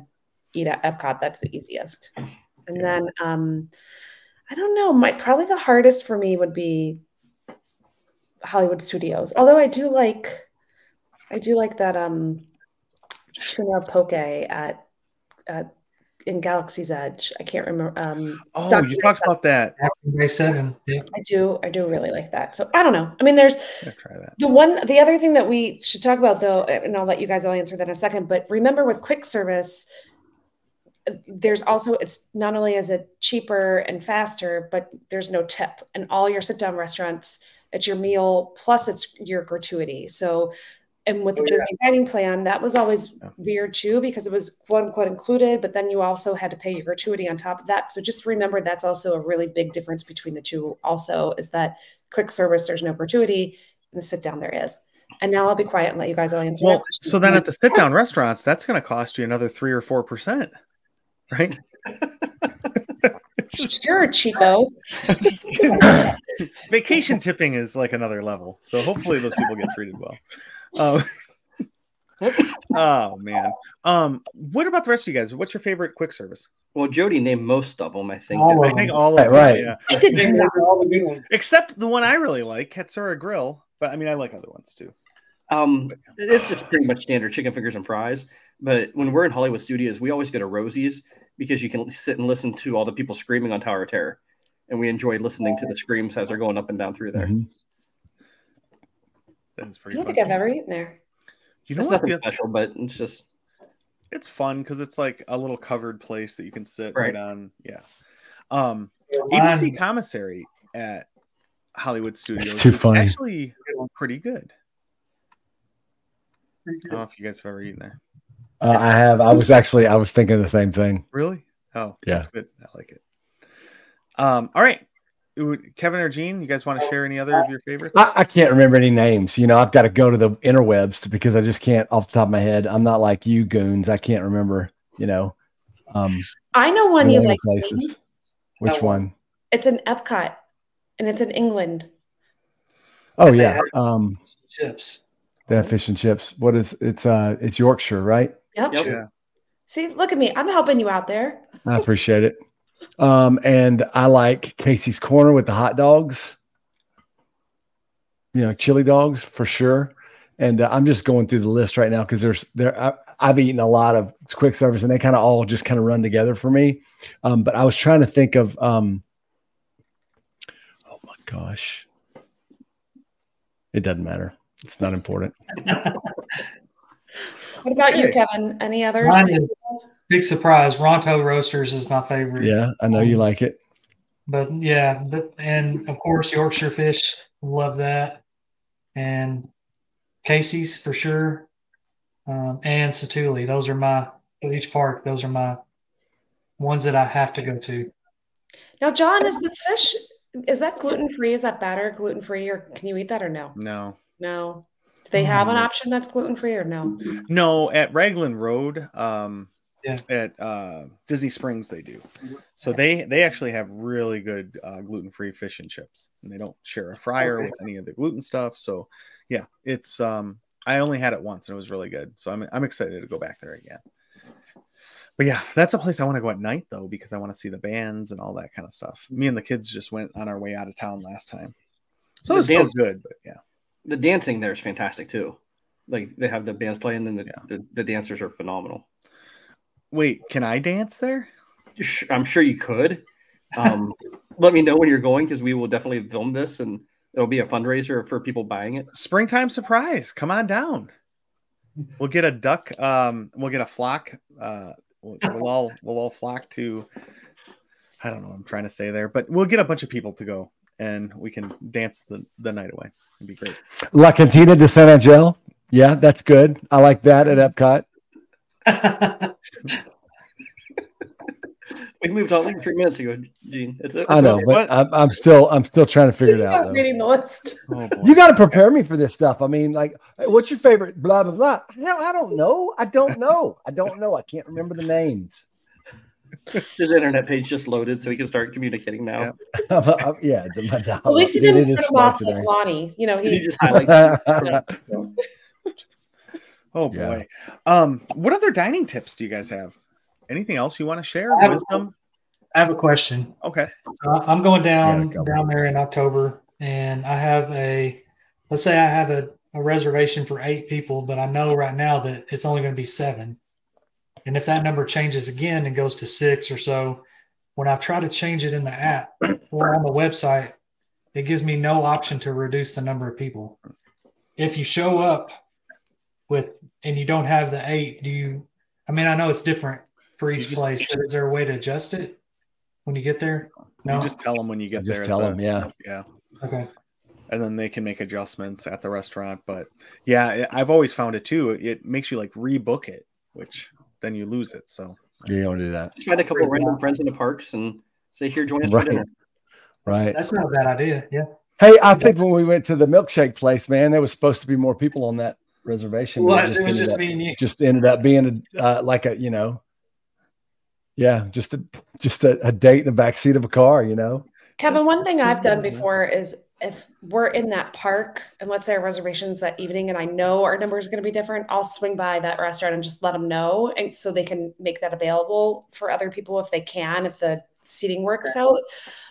eat at Epcot. That's the easiest. And Yeah. then um, I don't know. My probably the hardest for me would be Hollywood Studios. Although I do like, I do like that um, tuna poke at at in Galaxy's Edge. I can't remember. Um, Oh, Dr. you talked about that. Seven. Yeah. I do. I do really like that. So I don't know. I mean, there's try that. the one, the other thing that we should talk about, though, and I'll let you guys all answer that in a second. But remember, with quick service, uh, there's also it's not only is it cheaper and faster, but there's no tip, and all your sit down restaurants, it's your meal plus it's your gratuity. So, and with the oh, Disney dining plan, that was always Yeah. weird too because it was quote unquote included, but then you also had to pay your gratuity on top of that. So just remember that's also a really big difference between the two. Also, is that quick service there's no gratuity, and the sit down there is. And now I'll be quiet and let you guys all answer. Well, so then at the sit down restaurants, that's going to cost you another three or four percent, right? sure, cheapo. Vacation tipping is like another level, so hopefully those people get treated well. Um, oh man, um, what about the rest of you guys? What's your favorite quick service? Well, Jody named most of them, I think. All I of think them. all of Right, them, right. yeah. I did They not. were all the good ones. except the one I really like, Katsura Grill. But I mean, I like other ones too. Um, it's just pretty much standard chicken fingers and fries. But when we're in Hollywood Studios, we always go to Rosie's because you can sit and listen to all the people screaming on Tower of Terror, and we enjoy listening to the screams as they're going up and down through there. Mhm. That is I pretty. don't fun. think I've ever eaten there. You know It's what? nothing The- special, but it's just it's fun because it's like a little covered place that you can sit Right. right, on. Yeah. Um, Mine- ABC commissary at Hollywood Studios It's too is funny. actually pretty good. I don't know if you guys have ever eaten there. Uh, I have. I was actually. I was thinking the same thing. Really? Oh, Yeah. that's good. I like it. Um, all right. Would- Kevin or Gene, you guys want to share any other of your favorites? I, I can't remember any names. You know, I've got to go to the interwebs to, because I just can't off the top of my head. I'm not like you goons. I can't remember. You know, um, I know one you name like. places. Which That one? It's in Epcot, and it's in England. Oh yeah, um, chips. they have fish and chips. What is it's? Uh, it's Yorkshire, right? Yep. Yep. Yeah. See, look at me. I'm helping you out there. I appreciate it. Um, and I like Casey's Corner with the hot dogs. You know, chili dogs for sure. And uh, I'm just going through the list right now because there's there. I, I've eaten a lot of quick service, and they kind of all just kind of run together for me. Um, but I was trying to think of. Um, oh my gosh, it doesn't matter. It's not important. What about you, Kevin? Any others? Mine that- is- Big surprise. Ronto Roasters is my favorite. Yeah, I know you like it. But yeah, but, and of course Yorkshire fish, love that, and Casey's for sure, um, and Satu'li. Those are my for each park. Those are my ones that I have to go to. Now, John, is the fish is that gluten free? Is that batter gluten free, or can you eat that or no? No. No. Do they have an Mm. option that's gluten free or no? No, at Raglan Road, um, Yeah. at uh, Disney Springs, they do. So they they actually have really good uh, gluten free fish and chips, and they don't share a fryer Okay. with any of the gluten stuff. So yeah, it's um, I only had it once and it was really good. So I'm I'm excited to go back there again. But yeah, that's a place I want to go at night though because I want to see the bands and all that kind of stuff. Me and the kids just went on our way out of town last time, so The it's still dance- good. But yeah, the dancing there is fantastic too. Like they have the bands playing, and the, Yeah. the, the dancers are phenomenal. Wait, can I dance there? I'm sure you could. Um, let me know when you're going because we will definitely film this and It'll be a fundraiser for people buying it. Springtime surprise. Come on down. We'll get a duck. Um, we'll get a flock. Uh, we'll, we'll all we'll all flock to. I don't know. what I'm trying to say there, but we'll get a bunch of people to go, and we can dance the, the night away. It'd be great. La Cantina de San Angel. Yeah, that's good. I like that at Epcot. We moved on like three minutes ago, Gene. It's, it's I know, okay. but I'm, I'm still I'm still trying to figure it out. Though. reading the list. Oh. You got to prepare me for this stuff. I mean, like, what's your favorite? Blah blah blah. No, I don't know. I don't know. I don't know. I can't remember the names. his internet page just loaded, so he can start communicating now. Yeah. yeah, my At least he it- it didn't is turn him off today. with Lonnie. You know, He he just highlights. Oh Yeah. boy. Um, what other dining tips do you guys have? Anything else you want to share? I have- Wisdom? I have a question. Okay. So I- I'm going down Yeah, go. down there in October, and I have a let's say I have a, a reservation for eight people, but I know right now that it's only going to be seven. And if that number changes again and goes to six or so, when I've tried to change it in the app or on the website, it gives me no option to reduce the number of people. If you show up with and you don't have the eight, do you? I mean, I know it's different for each just- place, but is there a way to adjust it when you get there? No. You just tell them when you get Just there. Just tell the- 'em, yeah. Yeah. okay. And then they can make adjustments at the restaurant. But yeah, I- I've always found it too. It makes you like rebook it, which then you lose it. So Yeah, you don't do that, Just find a couple of random friends in the parks and say, "Here, join us Right. for dinner." right? That's not a bad idea. Yeah. Hey, I think when we went to the milkshake place, man, there was supposed to be more people on that reservation. It but was. It was just up- me and you. just ended up being a uh, like a you know, yeah, just a just a, a date in the back seat of a car, you know. Kevin, one thing I've done before is if we're in that park and let's say our reservations that evening and I know our number is going to be different, I'll swing by that restaurant and just let them know. And so they can make that available for other people if they can, if the seating works out.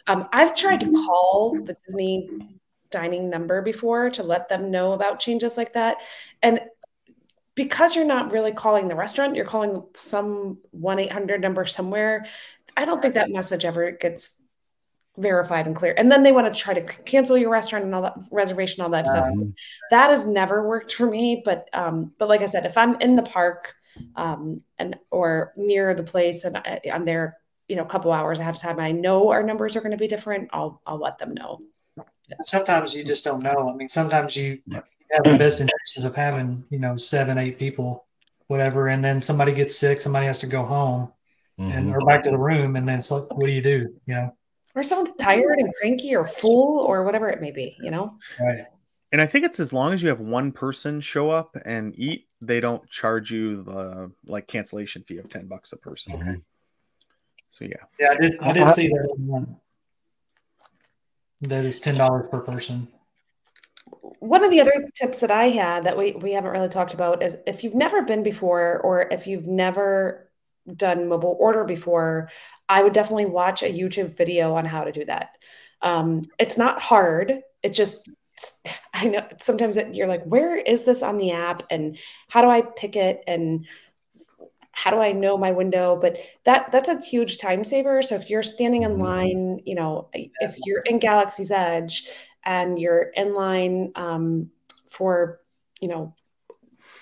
Um, I've tried to call the Disney dining number before to let them know about changes like that. And because you're not really calling the restaurant, you're calling some 1 800 number somewhere. I don't think that message ever gets verified and clear. And then they want to try to cancel your restaurant and all that reservation, all that stuff. So Um, that has never worked for me. But um, but like I said, if I'm in the park um, and or near the place and I, I'm there, you know, a couple hours ahead of time, and I know our numbers are going to be different. I'll I'll let them know. Sometimes you just don't know. I mean, sometimes you have the best intentions of having, you know, seven, eight people, whatever, and then somebody gets sick, somebody has to go home and mhm. or back to the room, and then it's like, what do you do? You know, Or someone's tired and cranky or full or whatever it may be. You know. right? And I think it's as long as you have one person show up and eat, they don't charge you the like cancellation fee of ten bucks a person. So yeah, Yeah, I did. I did see that. That is ten dollars per person. one of the other tips that I had that we, we haven't really talked about is if you've never been before or if you've never done mobile order before, I would definitely watch a YouTube video on how to do that. Um, it's not hard. It just, I know sometimes it, you're like, where is this on the app and how do I pick it and how do I know my window? But that that's a huge time saver. So if you're standing in Mhm. line, you know, if you're in Galaxy's Edge and you're in line um, for you know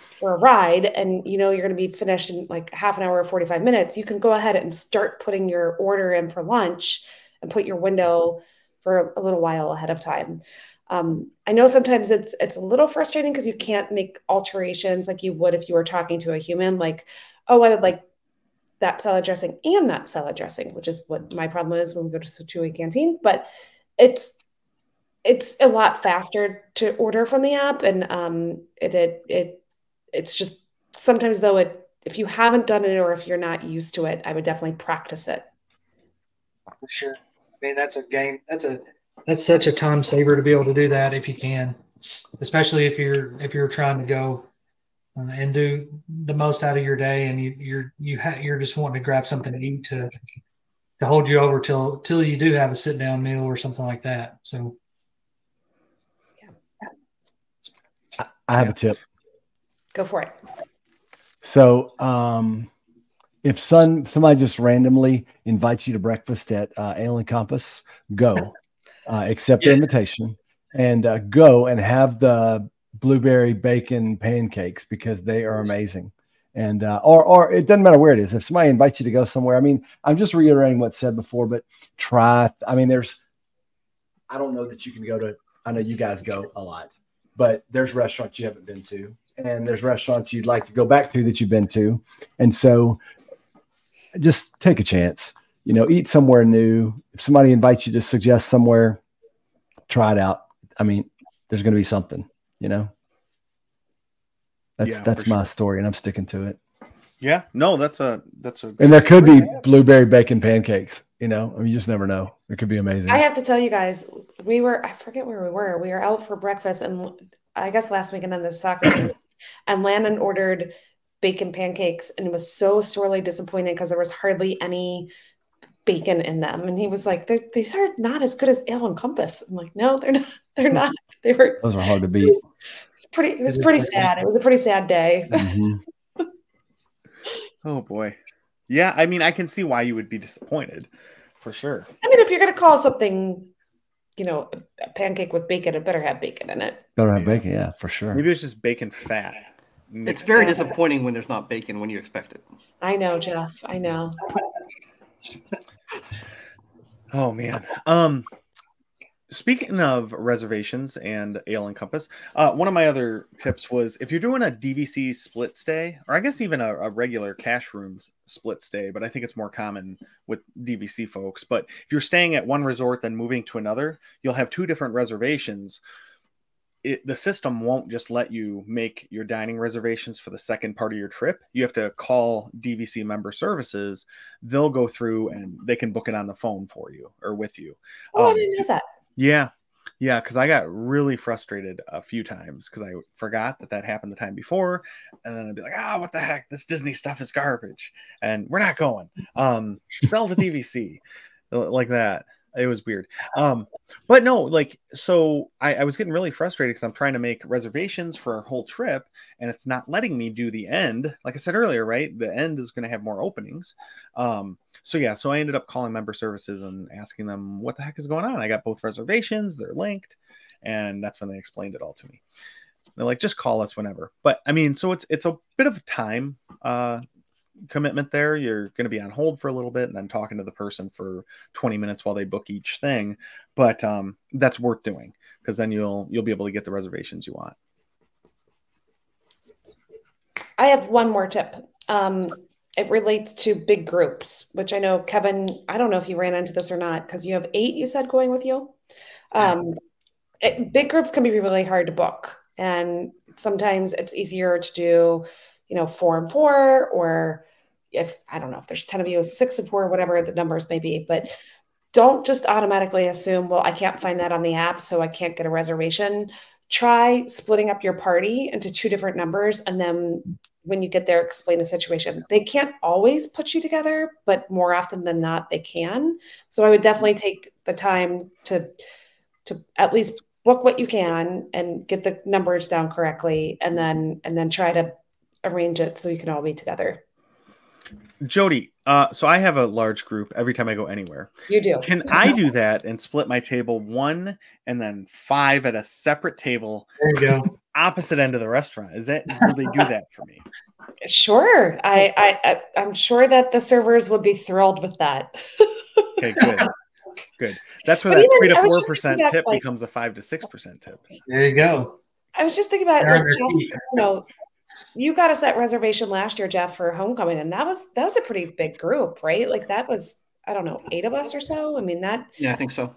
for a ride and you know you're going to be finished in like half an hour or 45 minutes you can go ahead and start putting your order in for lunch and put your window for a little while ahead of time um, i know sometimes it's it's a little frustrating because you can't make alterations like you would if you were talking to a human like oh i would like that salad dressing and that salad dressing which is what my problem is when we go to Satu'li canteen but it's it's a lot faster to order from the app and um it it, it it's just sometimes though it if you haven't done it or if you're not used to it i would definitely practice it For sure. I mean, that's a game. That's a that's such a time saver to be able to do that if you can, especially if you're if you're trying to go uh, and do the most out of your day, and you you're you ha- you're just wanting to grab something to eat to to hold you over till till you do have a sit down meal or something like that. So I have a tip. go for it So, um, if some somebody just randomly invites you to breakfast at uh, Ale and Compass, go. Uh, accept their Yeah. invitation. and uh, go and have the blueberry bacon pancakes because they are amazing. And uh, or or it doesn't matter where it is. If somebody invites you to go somewhere, I mean, I'm just reiterating what's said before, but try. I mean, there's. I don't know that you can go to. I know you guys go a lot, but there's restaurants you haven't been to, and there's restaurants you'd like to go back to that you've been to, and so just take a chance. You know, eat somewhere new. If somebody invites you to suggest somewhere, try it out. I mean, there's going to be something. You know. That's Yeah, that's my sure. story, and I'm sticking to it. Yeah, no, that's a that's a And there could be blueberry bacon pancakes. You know, I mean, you just never know. It could be amazing. I have to tell you guys, we were, I forget where we were. We were out for breakfast and I guess last weekend in the soccer game, and Landon ordered bacon pancakes and was so sorely disappointed because there was hardly any bacon in them. And he was like, "They're- these are not as good as Ale and Compass. I'm like, no, they're not. They're not. They were Those are hard to it beat. was pretty, it was pretty sad. It was a pretty sad day. Mhm. Oh boy. Yeah, I mean, I can see why you would be disappointed, for sure. I mean, if you're going to call something, you know, a pancake with bacon, it better have bacon in it. Better have bacon, yeah, for sure. Maybe it's just bacon fat. It's very disappointing when there's not bacon when you expect it. I know, Jeff. I know. Oh man. Um speaking of reservations and Ale and Compass, uh one of my other tips was if you're doing a DVC split stay, or I guess even a, a regular cash rooms split stay, but I think it's more common with DVC folks. But if you're staying at one resort then moving to another, you'll have two different reservations. It, the system won't just let you make your dining reservations for the second part of your trip. You have to call DVC member services they'll go through and they can book it on the phone for you or with you. Oh, I Um, didn't know that. Yeah. Yeah. Cause I got really frustrated a few times because I forgot that that happened the time before. And then I'd be like, ah, what the heck? This Disney stuff is garbage and we're not going. Um, sell the DVC like that. It was weird. Um, but no, like, so I, I was getting really frustrated because I'm trying to make reservations for our whole trip and it's not letting me do the end. Like I said earlier, right? The end is going to have more openings. Um, so yeah, so I ended up calling member services and asking them what the heck is going on. I got both reservations, they're linked, and that's when they explained it all to me. They're like, just call us whenever. But I mean, so it's it's a bit of time uh commitment there. You're going to be on hold for a little bit and then talking to the person for 20 minutes while they book each thing. But um that's worth doing because then you'll you'll be able to get the reservations you want. I have one more tip. Um, it relates to big groups, which I know Kevin. I don't know if you ran into this or not because you have eight. You said going with you. Um, it, big groups can be really hard to book, and sometimes it's easier to do, you know, four and four, or if I don't know if there's ten of you, six of four, whatever the numbers may be, but. Don't just automatically assume, well, I can't find that on the app, so I can't get a reservation. Try splitting up your party into two different numbers and then when you get there explain the situation. They can't always put you together but more often than not they can. So i would definitely take the time to to at least book what you can and get the numbers down correctly and then and then try to arrange it so you can all be together Jody, uh, so I have a large group every time I go anywhere. you do Can I do that and split my table one and then five at a separate table There you go. opposite end of the restaurant? Is that will they do that for me? sure I, I i i'm sure that the servers would be thrilled with that Okay, good. Good. That's where But that three to four percent tip like- becomes a five to six percent tip. There you go. I was just thinking about like on Jeff, you know, you got us that reservation last year, Jeff, for homecoming, and that was that was a pretty big group, right? Like that was I don't know, eight of us or so. I mean that Yeah, I think so.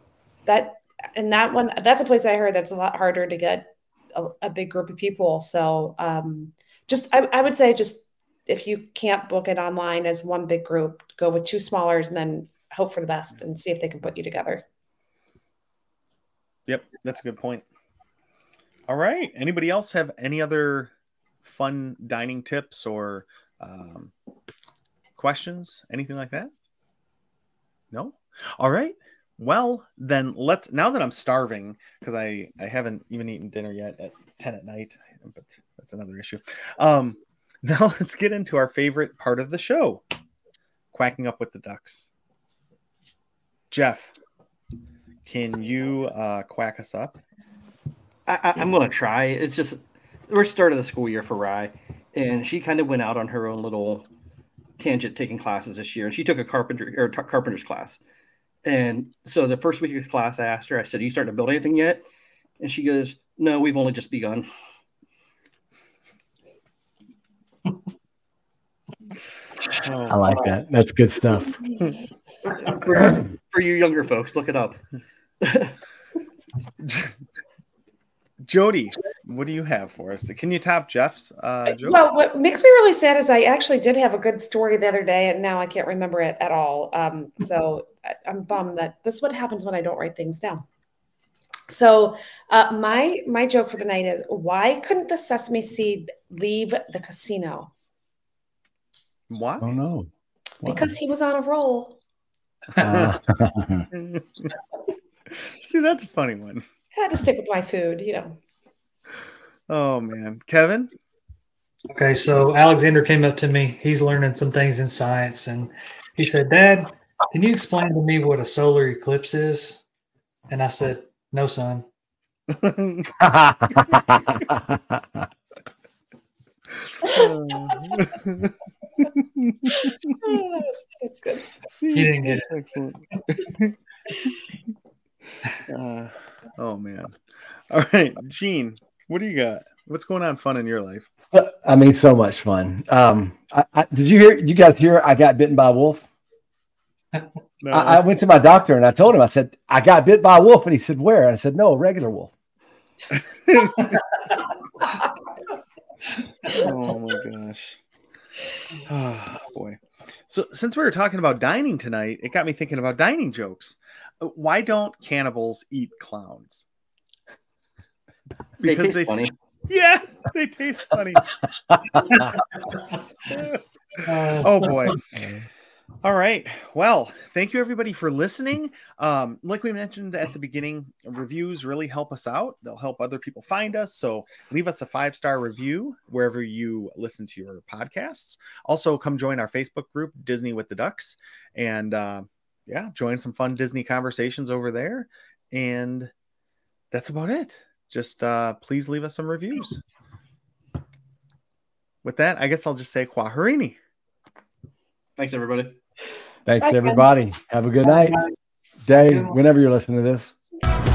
that and that one that's a place I heard that's a lot harder to get a, a big group of people. So um just I, I would say just if you can't book it online as one big group, go with two smallers and then hope for the best and see if they can put you together. Yep, that's a good point. All right. Anybody else have any other fun dining tips or um, questions? Anything like that? No. All right. Well, then let's. Now that I'm starving because I I haven't even eaten dinner yet at ten at night, but that's another issue. Um, now let's get into our favorite part of the show: quacking up with the ducks. Jeff, can you uh, quack us up? I, am gonna try. It's just we're start of the school year for Rye, and she kind of went out on her own little tangent taking classes this year. And she took a carpenter or t- carpenter's class, and so the first week of class, I asked her, I said, "Are you starting to build anything yet?" And she goes, "No, we've only just begun." I like that. That's good stuff. for, for you younger folks, look it up. Jody, what do you have for us? Can you top Jeff's? Uh, joke? Well, what makes me really sad is I actually did have a good story the other day, and now I can't remember it at all. Um, so I- I'm bummed that this is what happens when I don't write things down. So uh, my my joke for the night is why couldn't the sesame seed leave the casino? what? Oh no. Because he was on a roll. Uh, See, that's a funny one. I had to stick with my food, you know. Oh man, Kevin. Okay, so Alexander came up to me. He's learning some things in science, and he said, "Dad, can you explain to me what a solar eclipse is?" And I said, "No, son." Oh, that's, that's good. See, He didn't get that's excellent. Uh, oh man. All right, Gene, what do you got? What's going on fun in your life? so, I mean, so much fun. Um, I, I, did you hear? You guys hear? I got bitten by a wolf. No. I, I went to my doctor and I told him. I said I got bit by a wolf, and he said, "Where?" And I said, "No, a regular wolf." oh my gosh. Oh boy. So since we were talking about dining tonight, it got me thinking about dining jokes. Why don't cannibals eat clowns? They Because taste they- funny. Yeah, they taste funny. Oh boy. All right. Well, thank you everybody for listening. Um, like we mentioned at the beginning, reviews really help us out. They'll help other people find us. So leave us a five star review wherever you listen to your podcasts. Also, come join our Facebook group, Disney with the Ducks, and uh, yeah, join some fun Disney conversations over there. And that's about it. Just uh, please leave us some reviews. With that, I guess I'll just say Kwaharini. Thanks, everybody. Thanks, Bye, friends. everybody. Have a good night, day, whenever you're listening to this.